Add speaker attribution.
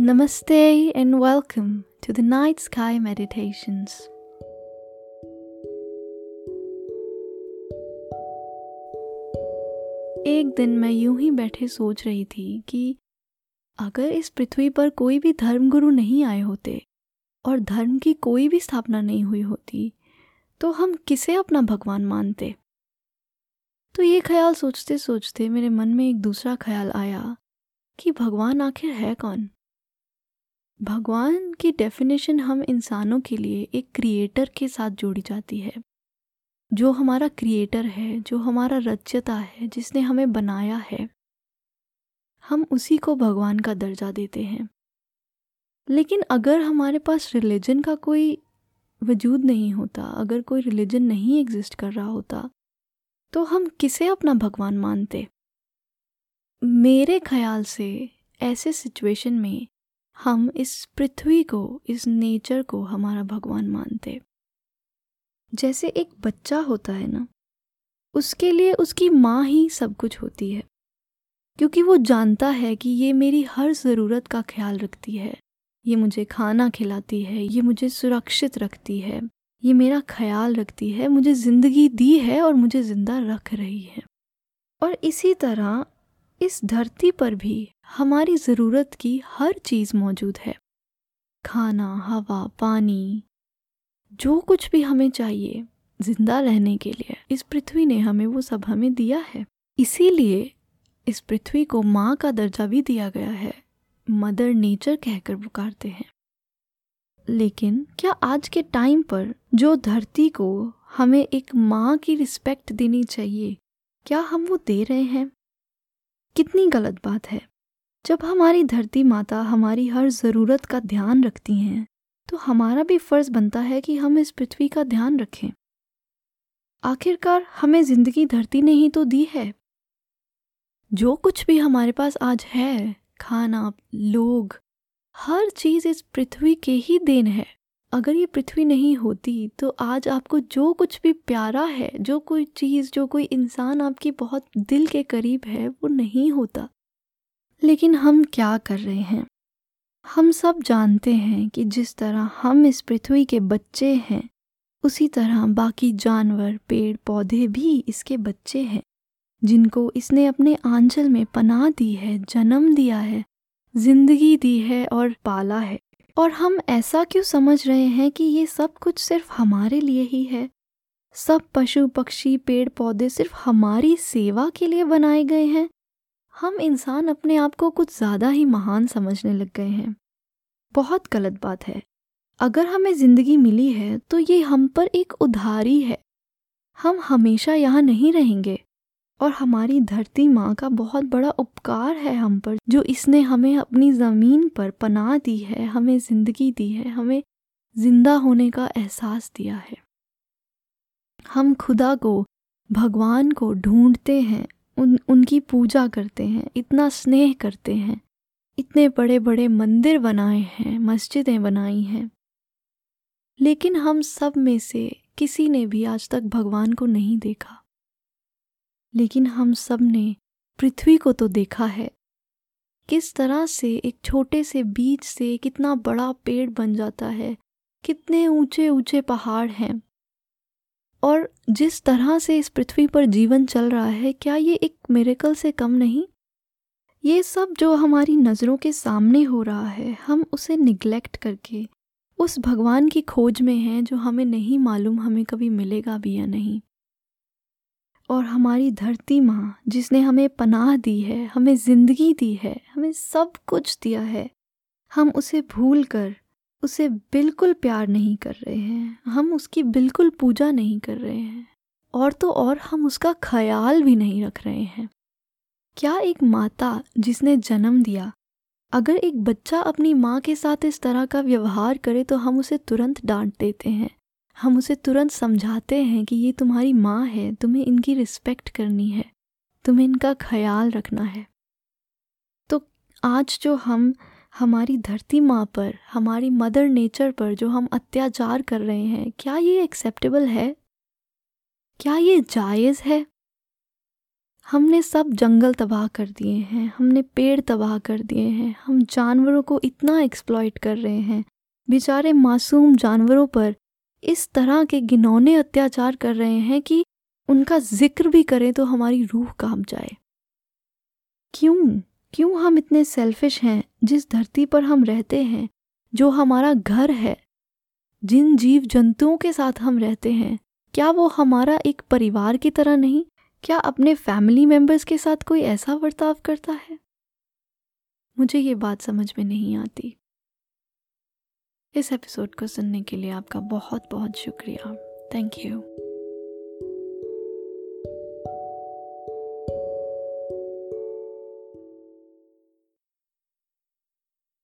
Speaker 1: Namaste and welcome to the Night Sky Meditations. एक दिन मैं यूँ ही बैठे सोच रही थी कि अगर इस पृथ्वी पर कोई भी धर्मगुरु नहीं आए होते और धर्म की कोई भी स्थापना नहीं हुई होती तो हम किसे अपना भगवान मानते तो ये ख्याल सोचते सोचते मेरे मन में एक दूसरा ख्याल आया कि भगवान आखिर है कौन भगवान की डेफिनेशन हम इंसानों के लिए एक क्रिएटर के साथ जोड़ी जाती है। जो हमारा क्रिएटर है, जो हमारा रचयता है, जिसने हमें बनाया है, हम उसी को भगवान का दर्जा देते हैं। लेकिन अगर हमारे पास रिलीजन का कोई वजूद नहीं होता, अगर कोई रिलीजन नहीं एग्जिस्ट कर रहा होता तो हम किसे अपना भगवान मानते? मेरे ख्याल से ऐसे सिचुएशन में हम इस पृथ्वी को, इस नेचर को हमारा भगवान मानते। जैसे एक बच्चा होता है ना, उसके लिए उसकी माँ ही सब कुछ होती है। क्योंकि वो जानता है कि ये मेरी हर ज़रूरत का ख्याल रखती है। ये मुझे खाना खिलाती है, ये मुझे सुरक्षित रखती है, ये मेरा ख्याल रखती है, मुझे ज़िंदगी दी है और मुझे ज़िंदा रख रही है। और इसी तरह इस धरती पर भी हमारी ज़रूरत की हर चीज़ मौजूद है। खाना, हवा, पानी, जो कुछ भी हमें चाहिए, ज़िंदा रहने के लिए इस पृथ्वी ने हमें वो सब हमें दिया है। इसीलिए इस पृथ्वी को माँ का दर्जा भी दिया गया है, मदर नेचर कहकर पुकारते हैं। लेकिन क्या आज के टाइम पर जो धरती को हमें एक माँ की रिस्पेक्ट देनी चाहिए, क्या हम वो दे रहे हैं? कितनी गलत बात है। जब हमारी धरती माता हमारी हर ज़रूरत का ध्यान रखती हैं तो हमारा भी फ़र्ज़ बनता है कि हम इस पृथ्वी का ध्यान रखें। आखिरकार हमें ज़िंदगी धरती ने ही तो दी है। जो कुछ भी हमारे पास आज है, खाना, लोग, हर चीज़ इस पृथ्वी के ही देन है। अगर ये पृथ्वी नहीं होती तो आज आपको जो कुछ भी प्यारा है, जो कोई चीज़, जो कोई इंसान आपकी बहुत दिल के करीब है, वो नहीं होता। लेकिन हम क्या कर रहे हैं? हम सब जानते हैं कि जिस तरह हम इस पृथ्वी के बच्चे हैं, उसी तरह बाकी जानवर, पेड़, पौधे भी इसके बच्चे हैं, जिनको इसने अपने आंचल में पनाह दी है, जन्म दिया है, ज़िंदगी दी है और पाला है। और हम ऐसा क्यों समझ रहे हैं कि ये सब कुछ सिर्फ़ हमारे लिए ही है? सब पशु, पक्षी, पेड़, पौधे सिर्फ़ हमारी सेवा के लिए बनाए गए हैं? हम इंसान अपने आप को कुछ ज़्यादा ही महान समझने लग गए हैं। बहुत गलत बात है। अगर हमें ज़िंदगी मिली है तो ये हम पर एक उधारी है। हम हमेशा यहाँ नहीं रहेंगे। और हमारी धरती माँ का बहुत बड़ा उपकार है हम पर, जो इसने हमें अपनी ज़मीन पर पनाह दी है, हमें ज़िंदगी दी है, हमें ज़िंदा होने का एहसास दिया है। हम खुदा को, भगवान को ढूंढते हैं उन, उनकी पूजा करते हैं, इतना स्नेह करते हैं, इतने बड़े बड़े मंदिर बनाए हैं, मस्जिदें बनाई हैं। लेकिन हम सब में से किसी ने भी आज तक भगवान को नहीं देखा। लेकिन हम सबने पृथ्वी को तो देखा है। किस तरह से एक छोटे से बीज से कितना बड़ा पेड़ बन जाता है, कितने ऊँचे ऊँचे पहाड़ हैं। और जिस तरह से इस पृथ्वी पर जीवन चल रहा है, क्या ये एक मेरेकल से कम नहीं? ये सब जो हमारी नज़रों के सामने हो रहा है, हम उसे निगलेक्ट करके, उस भगवान की खोज में हैं जो हमें नहीं मालूम हमें कभी मिलेगा भी या नहीं। और हमारी धरती माँ, जिसने हमें पनाह दी है, हमें ज़िंदगी दी है, हमें सब कुछ दिया है, हम उसे भूल कर उसे बिल्कुल प्यार नहीं कर रहे हैं। हम उसकी बिल्कुल पूजा नहीं कर रहे हैं। और तो और हम उसका ख्याल भी नहीं रख रहे हैं। क्या एक माता जिसने जन्म दिया, अगर एक बच्चा अपनी माँ के साथ इस तरह का व्यवहार करे तो हम उसे तुरंत डांट देते हैं। हम उसे तुरंत समझाते हैं कि ये तुम्हारी माँ है, तुम्हें इनकी रिस्पेक्ट करनी है, तुम्हें इनका ख्याल रखना है। तो आज जो हम हमारी धरती माँ पर, हमारी मदर नेचर पर जो हम अत्याचार कर रहे हैं, क्या ये एक्सेप्टेबल है? क्या ये जायज़ है? हमने सब जंगल तबाह कर दिए हैं, हमने पेड़ तबाह कर दिए हैं, हम जानवरों को इतना एक्सप्लॉयट कर रहे हैं। बेचारे मासूम जानवरों पर इस तरह के घिनौने अत्याचार कर रहे हैं कि उनका ज़िक्र भी करें तो हमारी रूह काँप जाए। क्यों? क्यों हम इतने सेल्फिश हैं, जिस धरती पर हम रहते हैं, जो हमारा घर है? जिन जीव जंतुओं के साथ हम रहते हैं, क्या वो हमारा एक परिवार की तरह नहीं? क्या अपने फैमिली मेंबर्स के साथ कोई ऐसा बर्ताव करता है? मुझे ये बात समझ में नहीं आती। इस एपिसोड को सुनने के लिए आपका बहुत बहुत शुक्रिया। Thank you